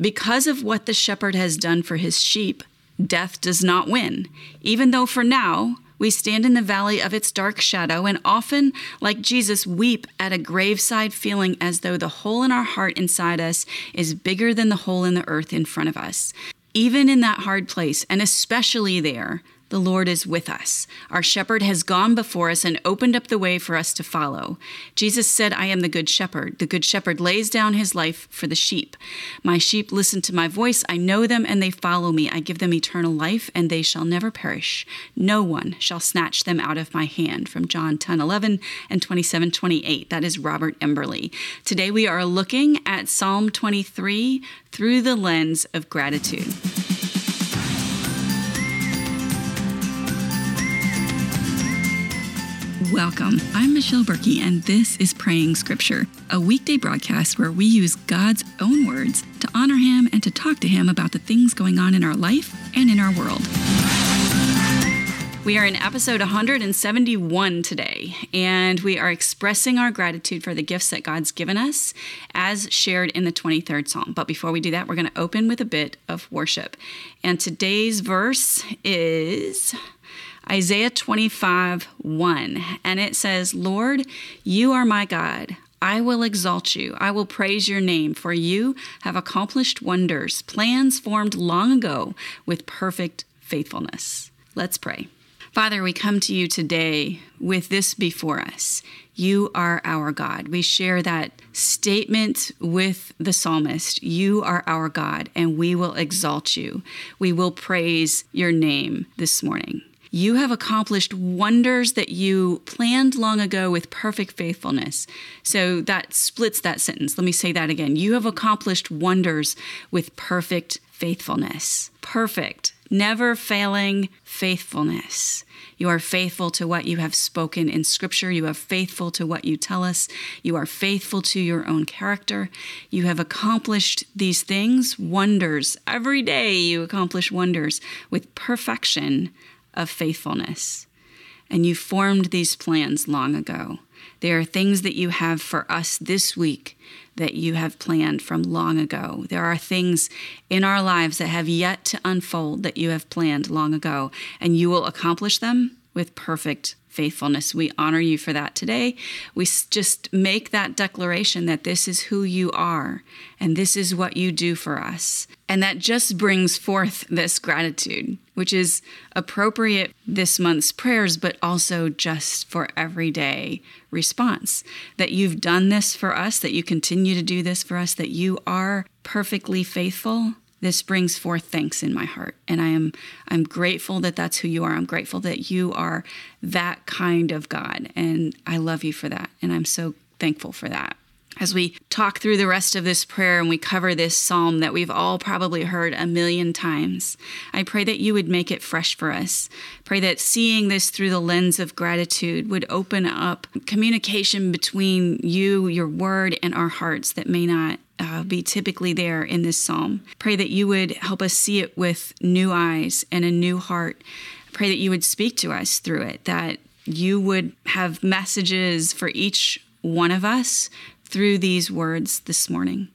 Because of what the shepherd has done for his sheep, death does not win, even though for now we stand in the valley of its dark shadow and often, like Jesus, weep at a graveside feeling as though the hole in our heart inside us is bigger than the hole in the earth in front of us. Even in that hard place, and especially there, the Lord is with us. Our shepherd has gone before us and opened up the way for us to follow. Jesus said, I am the good shepherd. The good shepherd lays down his life for the sheep. My sheep listen to my voice. I know them and they follow me. I give them eternal life and they shall never perish. No one shall snatch them out of my hand. From John 10 11 and 27 28. That is Robert Emberley. Today we are looking at Psalm 23 through the lens of gratitude. Welcome. I'm Michelle Berkey, and this is Praying Scripture, a weekday broadcast where we use God's own words to honor Him and to talk to Him about the things going on in our life and in our world. We are in episode 171 today, and we are expressing our gratitude for the gifts that God's given us as shared in the 23rd Psalm. But before we do that, we're going to open with a bit of worship. And today's verse is Isaiah 25, 1. And it says, Lord, you are my God. I will exalt you. I will praise your name, for you have accomplished wonders, plans formed long ago with perfect faithfulness. Let's pray. Father, we come to you today with this before us. You are our God. We share that statement with the psalmist. You are our God, and we will exalt you. We will praise your name this morning. You have accomplished wonders that you planned long ago with perfect faithfulness. So that splits that sentence. Let me say that again. You have accomplished wonders with perfect faithfulness. Perfect, never failing faithfulness. You are faithful to what you have spoken in Scripture. You are faithful to what you tell us. You are faithful to your own character. You have accomplished these things, wonders. Every day you accomplish wonders with perfection of faithfulness. And you formed these plans long ago. There are things that you have for us this week that you have planned from long ago. There are things in our lives that have yet to unfold that you have planned long ago, and you will accomplish them with perfect faithfulness. We honor you for that today. We just make that declaration that this is who you are and this is what you do for us. And that just brings forth this gratitude, which is appropriate this month's prayers, but also just for everyday response. That you've done this for us, that you continue to do this for us, that you are perfectly faithful this brings forth thanks in my heart. And i am i'm grateful that that's who you are. I'm grateful that you are that kind of god. And i love you for that. And i'm so thankful for that as we talk through the rest of this prayer and we cover this psalm that we've all probably heard a million times, I pray that you would make it fresh for us. Pray that seeing this through the lens of gratitude would open up communication between you, your word, and our hearts that may not uh, be typically there in this psalm. Pray that you would help us see it with new eyes and a new heart. Pray that you would speak to us through it, that you would have messages for each one of us through these words this morning.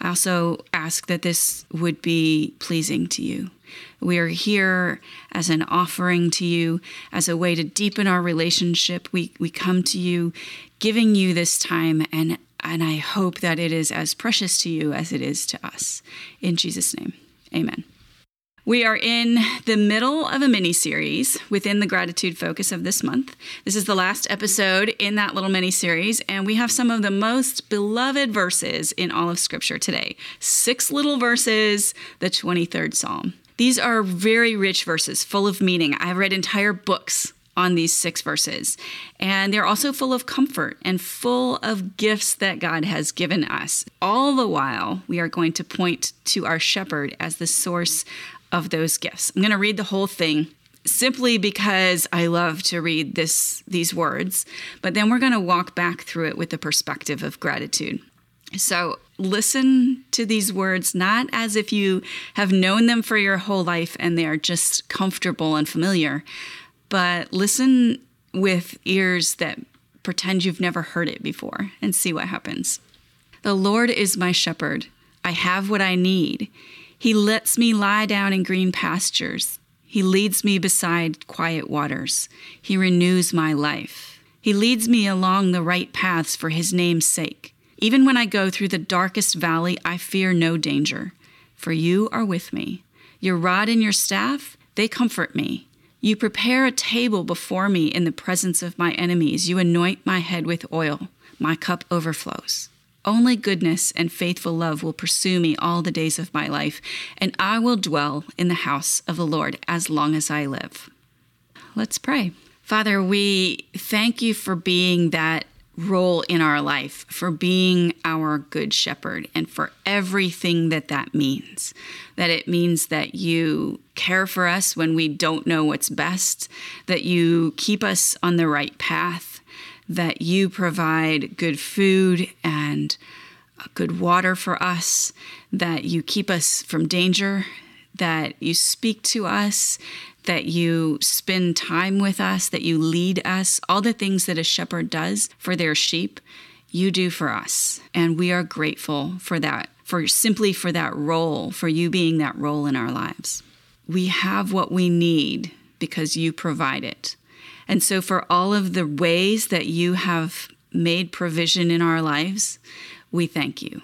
I also ask that this would be pleasing to you. We are here as an offering to you, as a way to deepen our relationship. We, we come to you giving you this time and and I hope that it is as precious to you as it is to us. In Jesus' name, amen. We are in the middle of a mini series within the gratitude focus of this month. This is the last episode in that little mini series, and we have some of the most beloved verses in all of Scripture today. Six little verses, the 23rd Psalm. These are very rich verses, full of meaning. I've read entire books on these six verses. And they're also full of comfort and full of gifts that God has given us. All the while, we are going to point to our shepherd as the source of those gifts. I'm going to read the whole thing simply because I love to read this these words, but then we're going to walk back through it with the perspective of gratitude. So, listen to these words not as if you have known them for your whole life and they are just comfortable and familiar, but listen with ears that pretend you've never heard it before and see what happens. The Lord is my shepherd. I have what I need. He lets me lie down in green pastures. He leads me beside quiet waters. He renews my life. He leads me along the right paths for his name's sake. Even when I go through the darkest valley, I fear no danger, for you are with me. Your rod and your staff, they comfort me. You prepare a table before me in the presence of my enemies. You anoint my head with oil. My cup overflows. Only goodness and faithful love will pursue me all the days of my life, and I will dwell in the house of the Lord as long as I live. Let's pray. Father, we thank you for being that role in our life, for being our good shepherd, and for everything that that means. That it means that you care for us when we don't know what's best, that you keep us on the right path, that you provide good food and uh, good water for us, that you keep us from danger, that you speak to us, that you spend time with us, that you lead us, all the things that a shepherd does for their sheep, you do for us. And we are grateful for that, for simply for that role, for you being that role in our lives. We have what we need because you provide it. And so, for all of the ways that you have made provision in our lives, we thank you.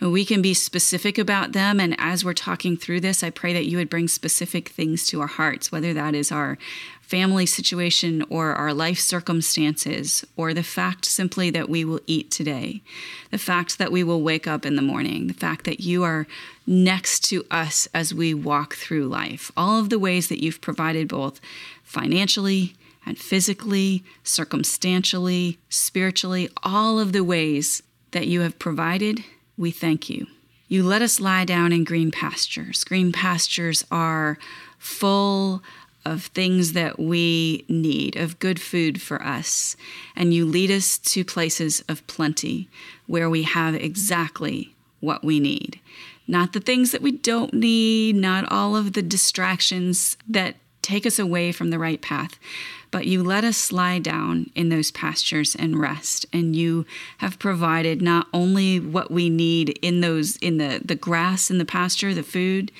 And we can be specific about them. And as we're talking through this, I pray that you would bring specific things to our hearts, whether that is our family situation or our life circumstances, or the fact simply that we will eat today, the fact that we will wake up in the morning, the fact that you are next to us as we walk through life. All of the ways that you've provided both financially and physically, circumstantially, spiritually, all of the ways that you have provided we thank you. You let us lie down in green pastures. Green pastures are full of things that we need, of good food for us. And you lead us to places of plenty where we have exactly what we need. Not the things that we don't need, not all of the distractions that take us away from the right path, but you let us lie down in those pastures and rest. And you have provided not only what we need in those in the the grass in the pasture the food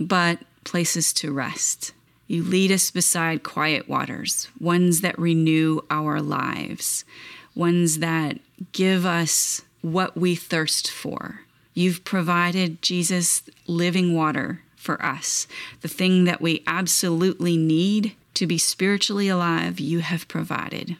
but places to rest. You lead us beside quiet waters ones that renew our lives ones that give us what we thirst for. You've provided Jesus living water for us the thing that we absolutely need to be spiritually alive, you have provided.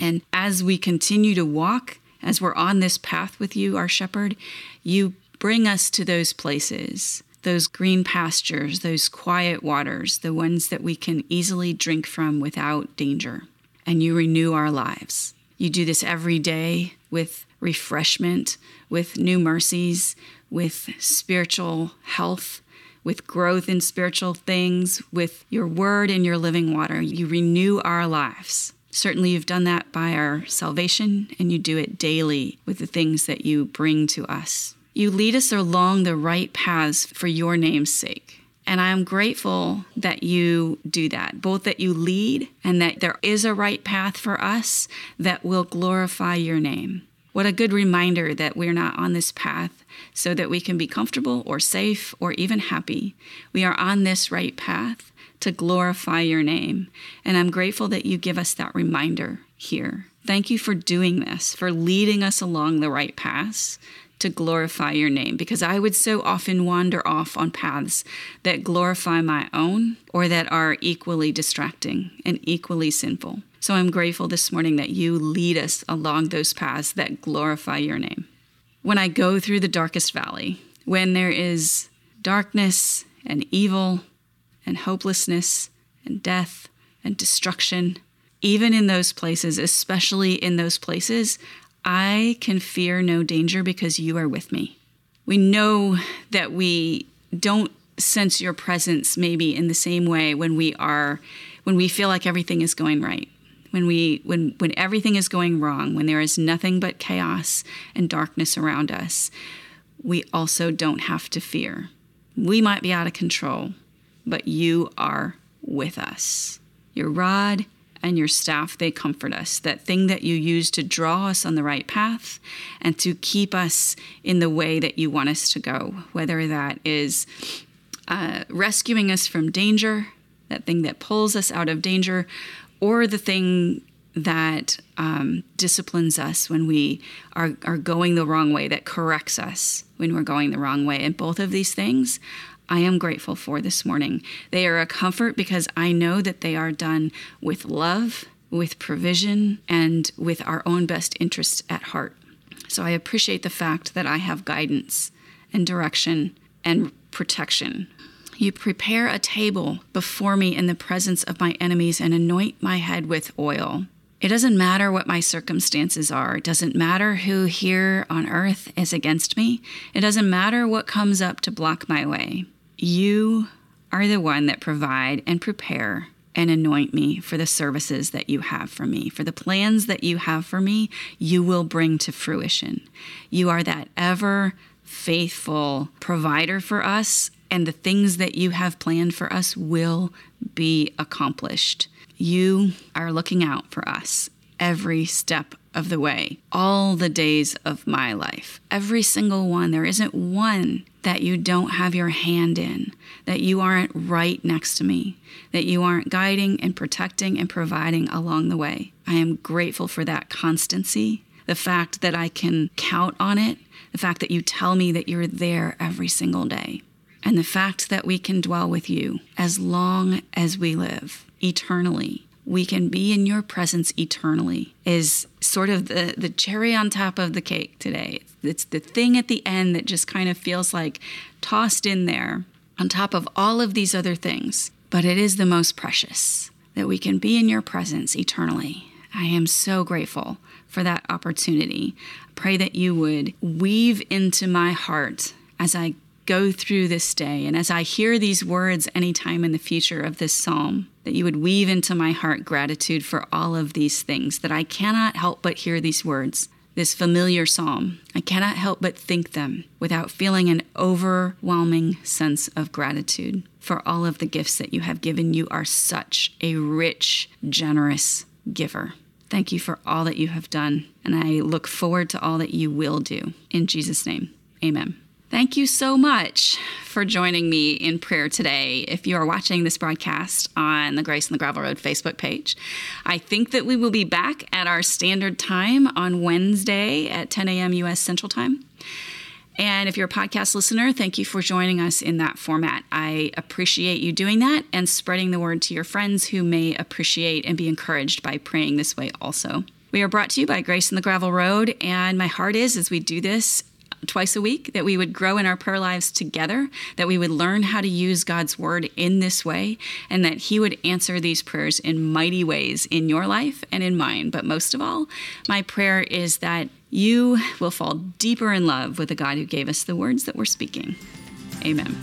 And as we continue to walk, as we're on this path with you, our shepherd, you bring us to those places, those green pastures, those quiet waters, the ones that we can easily drink from without danger. And you renew our lives. You do this every day with refreshment, with new mercies, with spiritual health, with growth in spiritual things, with your word and your living water. You renew our lives. Certainly, you've done that by our salvation, and you do it daily with the things that you bring to us. You lead us along the right paths for your name's sake. And I am grateful that you do that, both that you lead and that there is a right path for us that will glorify your name. What a good reminder that we're not on this path so that we can be comfortable or safe or even happy. We are on this right path to glorify your name. And I'm grateful that you give us that reminder here. Thank you for doing this, for leading us along the right path to glorify your name, because I would so often wander off on paths that glorify my own or that are equally distracting and equally sinful. So I'm grateful this morning that you lead us along those paths that glorify your name. When I go through the darkest valley, when there is darkness and evil and hopelessness and death and destruction, even in those places, especially in those places, I can fear no danger because you are with me. We know that we don't sense your presence maybe in the same way when we are when we feel like everything is going right when we when when everything is going wrong, when there is nothing but chaos and darkness around us, we also don't have to fear. We might be out of control, but you are with us. Your rod and your staff, they comfort us. That thing that you use to draw us on the right path and to keep us in the way that you want us to go, whether that is uh, rescuing us from danger, that thing that pulls us out of danger, or the thing that um, disciplines us when we are, are going the wrong way, that corrects us when we're going the wrong way. And both of these things I am grateful for this morning. They are a comfort because I know that they are done with love, with provision, and with our own best interests at heart. So I appreciate the fact that I have guidance and direction and protection. You prepare a table before me in the presence of my enemies and anoint my head with oil. It doesn't matter what my circumstances are. It doesn't matter who here on earth is against me. It doesn't matter what comes up to block my way. You are the one that provide and prepare and anoint me for the services that you have for me, for the plans that you have for me, you will bring to fruition. You are that ever faithful provider for us, and the things that you have planned for us will be accomplished. You are looking out for us every step of the way, all the days of my life, every single one. There isn't one that you don't have your hand in, that you aren't right next to me, that you aren't guiding and protecting and providing along the way. I am grateful for that constancy, the fact that I can count on it, the fact that you tell me that you're there every single day, and the fact that we can dwell with you as long as we live eternally. We can be in your presence eternally is sort of the, the cherry on top of the cake today. It's the thing at the end that just kind of feels like tossed in there on top of all of these other things. But it is the most precious that we can be in your presence eternally. I am so grateful for that opportunity. Pray that you would weave into my heart as I go through this day and as I hear these words anytime in the future of this psalm, that you would weave into my heart gratitude for all of these things, that I cannot help but hear these words, this familiar psalm. I cannot help but think them without feeling an overwhelming sense of gratitude for all of the gifts that you have given. You are such a rich, generous giver. Thank you for all that you have done, and I look forward to all that you will do. In Jesus' name, amen. Thank you so much for joining me in prayer today. If you are watching this broadcast on the Grace and the Gravel Road Facebook page, I think that we will be back at our standard time on Wednesday at 10 a.m. U.S. Central Time. And if you're a podcast listener, thank you for joining us in that format. I appreciate you doing that and spreading the word to your friends who may appreciate and be encouraged by praying this way also. We are brought to you by Grace and the Gravel Road, and my heart is as we do this twice a week, that we would grow in our prayer lives together, that we would learn how to use God's word in this way, and that He would answer these prayers in mighty ways in your life and in mine. But most of all, my prayer is that you will fall deeper in love with the God who gave us the words that we're speaking. Amen.